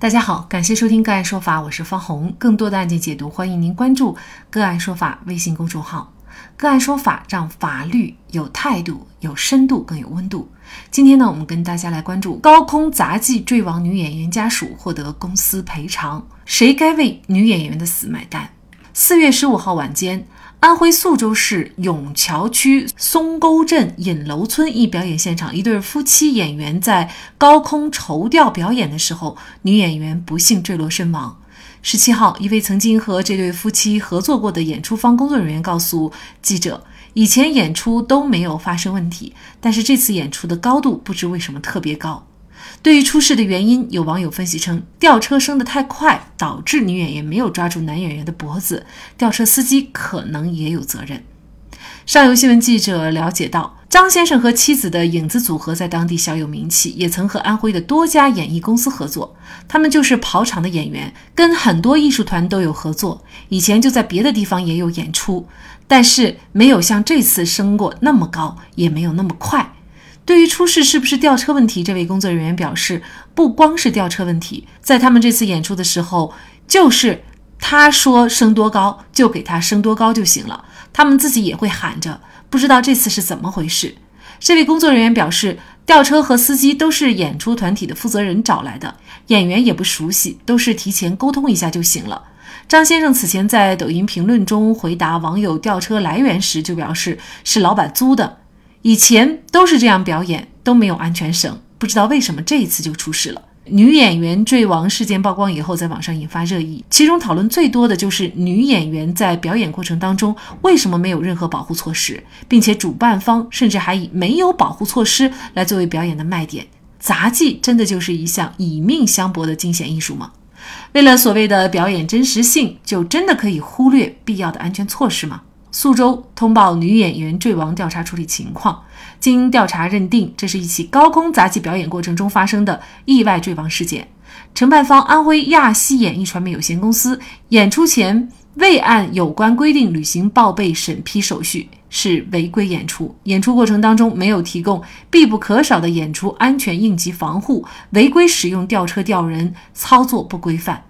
大家好，感谢收听个案说法，我是方红。更多的案件解读，欢迎您关注个案说法微信公众号。个案说法让法律有态度、有深度、更有温度。今天呢，我们跟大家来关注高空杂技坠亡女演员家属获得公司赔偿，谁该为女演员的死买单？四月十五号晚间。安徽宿州市永桥区松沟镇引楼村一表演现场，一对夫妻演员在高空绸吊表演的时候，女演员不幸坠落身亡。十七号，一位曾经和这对夫妻合作过的演出方工作人员告诉记者，以前演出都没有发生问题，但是这次演出的高度不知为什么特别高。对于出事的原因，有网友分析称，吊车升得太快，导致女演员没有抓住男演员的脖子，吊车司机可能也有责任。上游新闻记者了解到，张先生和妻子的影子组合在当地小有名气，也曾和安徽的多家演艺公司合作。他们就是跑场的演员，跟很多艺术团都有合作，以前就在别的地方也有演出，但是没有像这次升过那么高，也没有那么快。对于出事是不是吊车问题，这位工作人员表示，不光是吊车问题，在他们这次演出的时候，就是他说升多高就给他升多高就行了，他们自己也会喊着，不知道这次是怎么回事。这位工作人员表示，吊车和司机都是演出团体的负责人找来的，演员也不熟悉，都是提前沟通一下就行了。张先生此前在抖音评论中回答网友吊车来源时，就表示是老板租的。以前都是这样表演，都没有安全绳，不知道为什么这一次就出事了。女演员坠亡事件曝光以后，在网上引发热议，其中讨论最多的就是女演员在表演过程当中为什么没有任何保护措施，并且主办方甚至还以没有保护措施来作为表演的卖点。杂技真的就是一项以命相搏的惊险艺术吗？为了所谓的表演真实性，就真的可以忽略必要的安全措施吗？苏州通报女演员坠亡调查处理情况，经调查认定，这是一起高空杂技表演过程中发生的意外坠亡事件。承办方安徽亚西演艺传媒有限公司演出前未按有关规定履行报备审批手续，是违规演出。演出过程当中没有提供必不可少的演出安全应急防护，违规使用吊车吊人，操作不规范。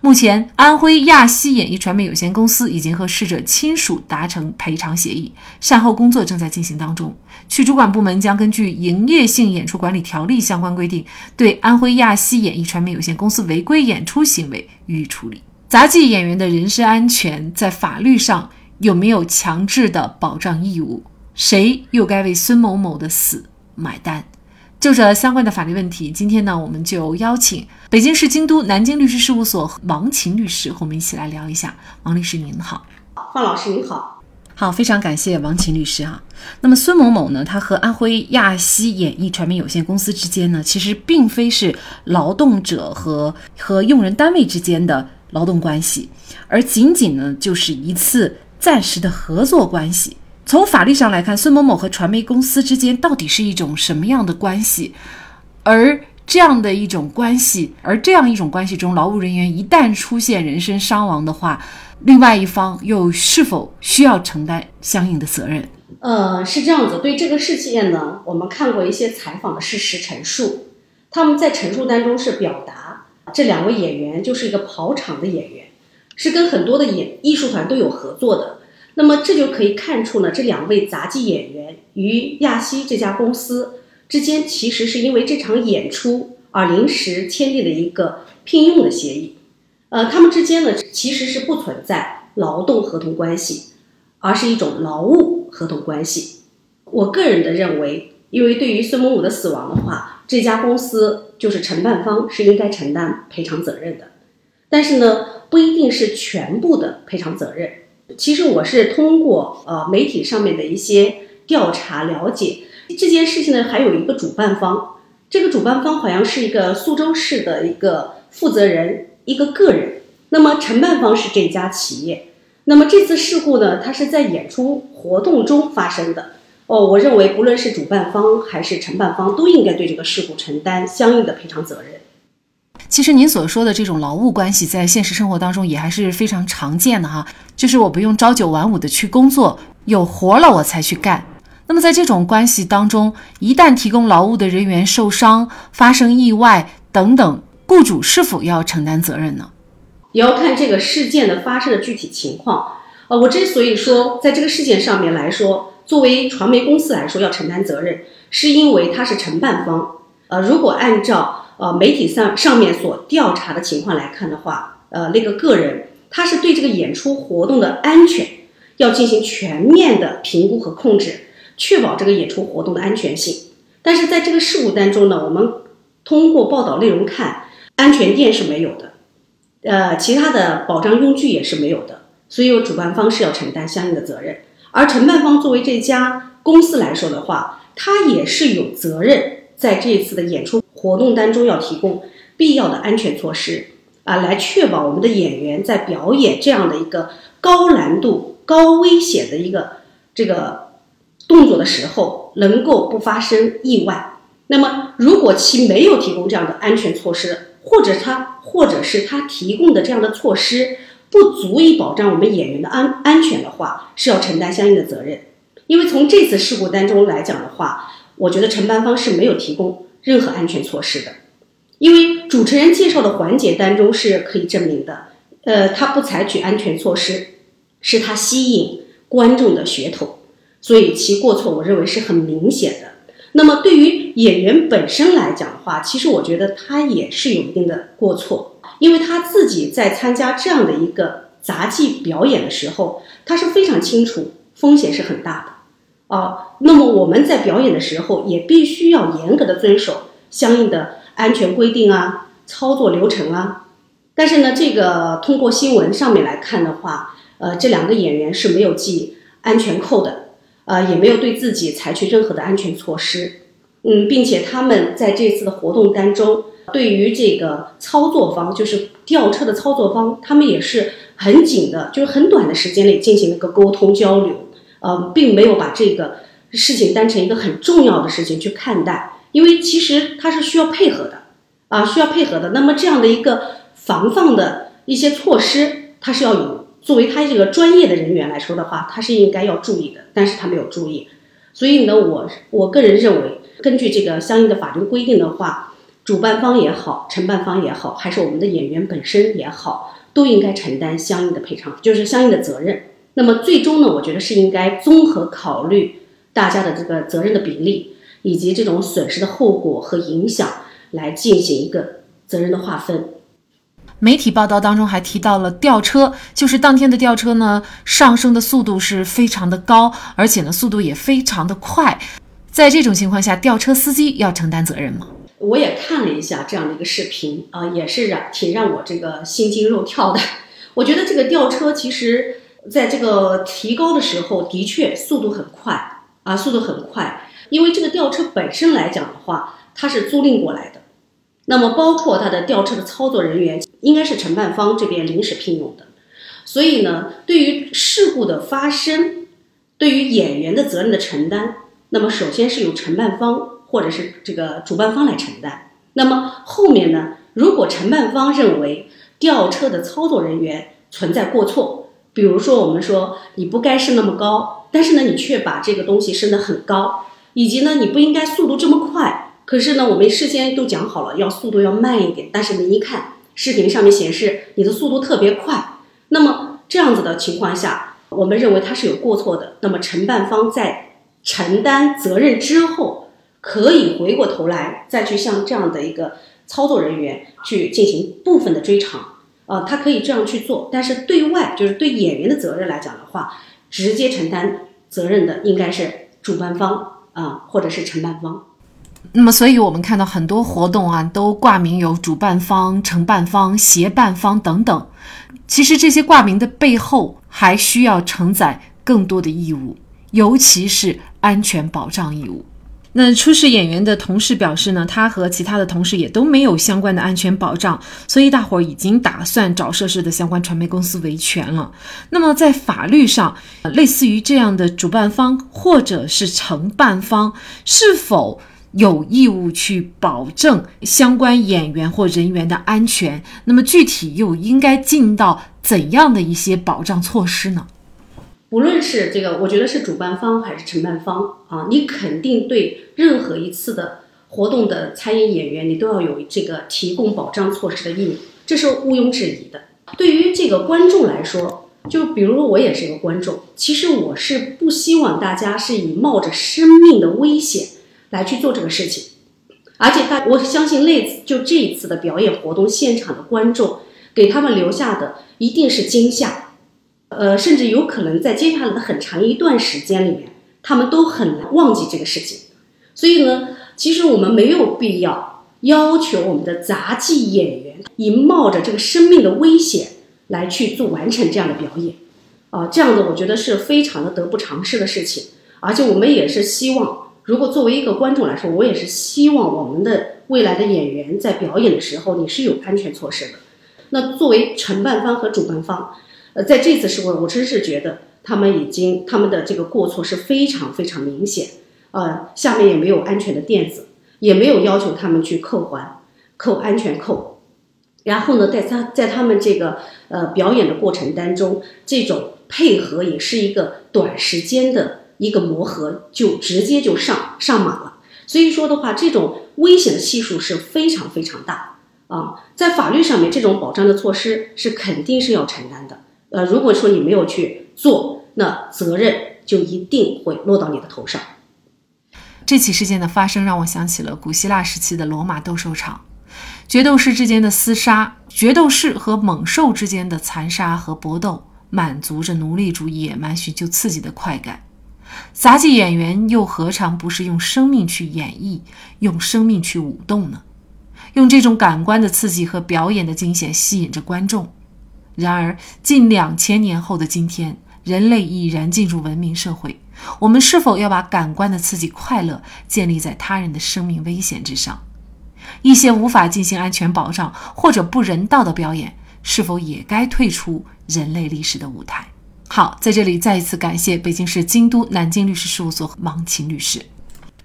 目前，安徽亚西演艺传媒有限公司已经和逝者亲属达成赔偿协议，善后工作正在进行当中。区主管部门将根据《营业性演出管理条例》相关规定，对安徽亚西演艺传媒有限公司违规演出行为予以处理。杂技演员的人身安全在法律上有没有强制的保障义务？谁又该为孙某某的死买单？就这相关的法律问题，今天呢，我们就邀请北京市京都南京律师事务所王琴律师和我们一起来聊一下。王律师您好，范老师您好，好，非常感谢王琴律师啊。那么孙某某呢，他和安徽亚西演艺传媒有限公司之间呢，其实并非是劳动者和和用人单位之间的劳动关系，而仅仅呢就是一次暂时的合作关系。从法律上来看，孙某某和传媒公司之间到底是一种什么样的关系？而这样的一种关系，而这样一种关系中，劳务人员一旦出现人身伤亡的话，另外一方又是否需要承担相应的责任？呃，是这样子。对这个事件呢，我们看过一些采访的事实陈述，他们在陈述当中是表达这两位演员就是一个跑场的演员，是跟很多的演艺术团都有合作的。那么这就可以看出呢，这两位杂技演员与亚西这家公司之间，其实是因为这场演出而临时签订的一个聘用的协议。呃，他们之间呢，其实是不存在劳动合同关系，而是一种劳务合同关系。我个人的认为，因为对于孙某某的死亡的话，这家公司就是承办方是应该承担赔偿责任的，但是呢，不一定是全部的赔偿责任。其实我是通过呃媒体上面的一些调查了解这件事情呢，还有一个主办方，这个主办方好像是一个苏州市的一个负责人，一个个人。那么承办方是这家企业。那么这次事故呢，它是在演出活动中发生的。哦，我认为不论是主办方还是承办方，都应该对这个事故承担相应的赔偿责任。其实您所说的这种劳务关系，在现实生活当中也还是非常常见的哈。就是我不用朝九晚五的去工作，有活了我才去干。那么在这种关系当中，一旦提供劳务的人员受伤、发生意外等等，雇主是否要承担责任呢？也要看这个事件的发生的具体情况。呃，我之所以说在这个事件上面来说，作为传媒公司来说要承担责任，是因为它是承办方。呃，如果按照呃媒体上上面所调查的情况来看的话，呃，那个个人他是对这个演出活动的安全要进行全面的评估和控制，确保这个演出活动的安全性。但是在这个事故当中呢，我们通过报道内容看，安全垫是没有的，呃，其他的保障用具也是没有的，所以主办方是要承担相应的责任。而承办方作为这家公司来说的话，他也是有责任在这一次的演出活动当中要提供必要的安全措施啊，来确保我们的演员在表演这样的一个高难度、高危险的一个这个动作的时候，能够不发生意外。那么，如果其没有提供这样的安全措施，或者他或者是他提供的这样的措施不足以保障我们演员的安安全的话，是要承担相应的责任。因为从这次事故当中来讲的话，我觉得承办方是没有提供任何安全措施的。因为主持人介绍的环节当中是可以证明的，呃，他不采取安全措施，是他吸引观众的噱头，所以其过错我认为是很明显的。那么对于演员本身来讲的话，其实我觉得他也是有一定的过错，因为他自己在参加这样的一个杂技表演的时候，他是非常清楚风险是很大的啊。那么我们在表演的时候，也必须要严格的遵守相应的安全规定啊、操作流程啊。但是呢，这个通过新闻上面来看的话，呃，这两个演员是没有系安全扣的。呃，也没有对自己采取任何的安全措施，嗯，并且他们在这次的活动当中，对于这个操作方，就是吊车的操作方，他们也是很紧的，就是很短的时间内进行了一个沟通交流，呃，并没有把这个事情当成一个很重要的事情去看待，因为其实它是需要配合的，啊，需要配合的。那么这样的一个防范的一些措施，它是要有。作为他这个专业的人员来说的话，他是应该要注意的，但是他没有注意，所以呢，我我个人认为，根据这个相应的法律规定的话，主办方也好，承办方也好，还是我们的演员本身也好，都应该承担相应的赔偿，就是相应的责任。那么最终呢，我觉得是应该综合考虑大家的这个责任的比例，以及这种损失的后果和影响，来进行一个责任的划分。媒体报道当中还提到了吊车，就是当天的吊车呢，上升的速度是非常的高，而且呢，速度也非常的快。在这种情况下，吊车司机要承担责任吗？我也看了一下这样的一个视频啊，也是让挺让我这个心惊肉跳的。我觉得这个吊车其实在这个提高的时候，的确速度很快啊，速度很快。因为这个吊车本身来讲的话，它是租赁过来的。那么，包括它的吊车的操作人员，应该是承办方这边临时聘用的。所以呢，对于事故的发生，对于演员的责任的承担，那么首先是由承办方或者是这个主办方来承担。那么后面呢，如果承办方认为吊车的操作人员存在过错，比如说我们说你不该升那么高，但是呢你却把这个东西升得很高，以及呢你不应该速度这么快。可是呢，我们事先都讲好了，要速度要慢一点。但是你一看视频上面显示你的速度特别快，那么这样子的情况下，我们认为他是有过错的。那么承办方在承担责任之后，可以回过头来再去向这样的一个操作人员去进行部分的追偿。呃，他可以这样去做。但是对外就是对演员的责任来讲的话，直接承担责任的应该是主办方啊，或者是承办方。那么，所以我们看到很多活动啊，都挂名有主办方、承办方、协办方等等。其实这些挂名的背后，还需要承载更多的义务，尤其是安全保障义务。那出事演员的同事表示呢，他和其他的同事也都没有相关的安全保障，所以大伙儿已经打算找涉事的相关传媒公司维权了。那么在法律上，类似于这样的主办方或者是承办方，是否？有义务去保证相关演员或人员的安全，那么具体又应该尽到怎样的一些保障措施呢？无论是这个，我觉得是主办方还是承办方啊，你肯定对任何一次的活动的参演演员，你都要有这个提供保障措施的义务，这是毋庸置疑的。对于这个观众来说，就比如说我也是一个观众，其实我是不希望大家是以冒着生命的危险来去做这个事情，而且大我相信那次就这一次的表演活动现场的观众给他们留下的一定是惊吓，呃，甚至有可能在接下来的很长一段时间里面，他们都很难忘记这个事情。所以呢，其实我们没有必要要求我们的杂技演员以冒着这个生命的危险。来去做完成这样的表演，啊，这样子我觉得是非常的得不偿失的事情。而且我们也是希望，如果作为一个观众来说，我也是希望我们的未来的演员在表演的时候，你是有安全措施的。那作为承办方和主办方，在这次事故，我真是觉得他们已经他们的这个过错是非常非常明显。呃，下面也没有安全的垫子，也没有要求他们去扣环、扣安全扣。然后呢，在他在他们这个呃表演的过程当中，这种配合也是一个短时间的一个磨合，就直接就上上马了。所以说的话，这种危险的系数是非常非常大啊。在法律上面，这种保障的措施是肯定是要承担的。呃，如果说你没有去做，那责任就一定会落到你的头上。这起事件的发生让我想起了古希腊时期的罗马斗兽场。决斗士之间的厮杀，决斗士和猛兽之间的残杀和搏斗，满足着奴隶主野蛮寻求刺激的快感。杂技演员又何尝不是用生命去演绎，用生命去舞动呢？用这种感官的刺激和表演的惊险吸引着观众。然而，近两千年后的今天，人类已然进入文明社会，我们是否要把感官的刺激快乐建立在他人的生命危险之上？一些无法进行安全保障或者不人道的表演，是否也该退出人类历史的舞台？好，在这里再一次感谢北京市京都南京律师事务所王琴律师。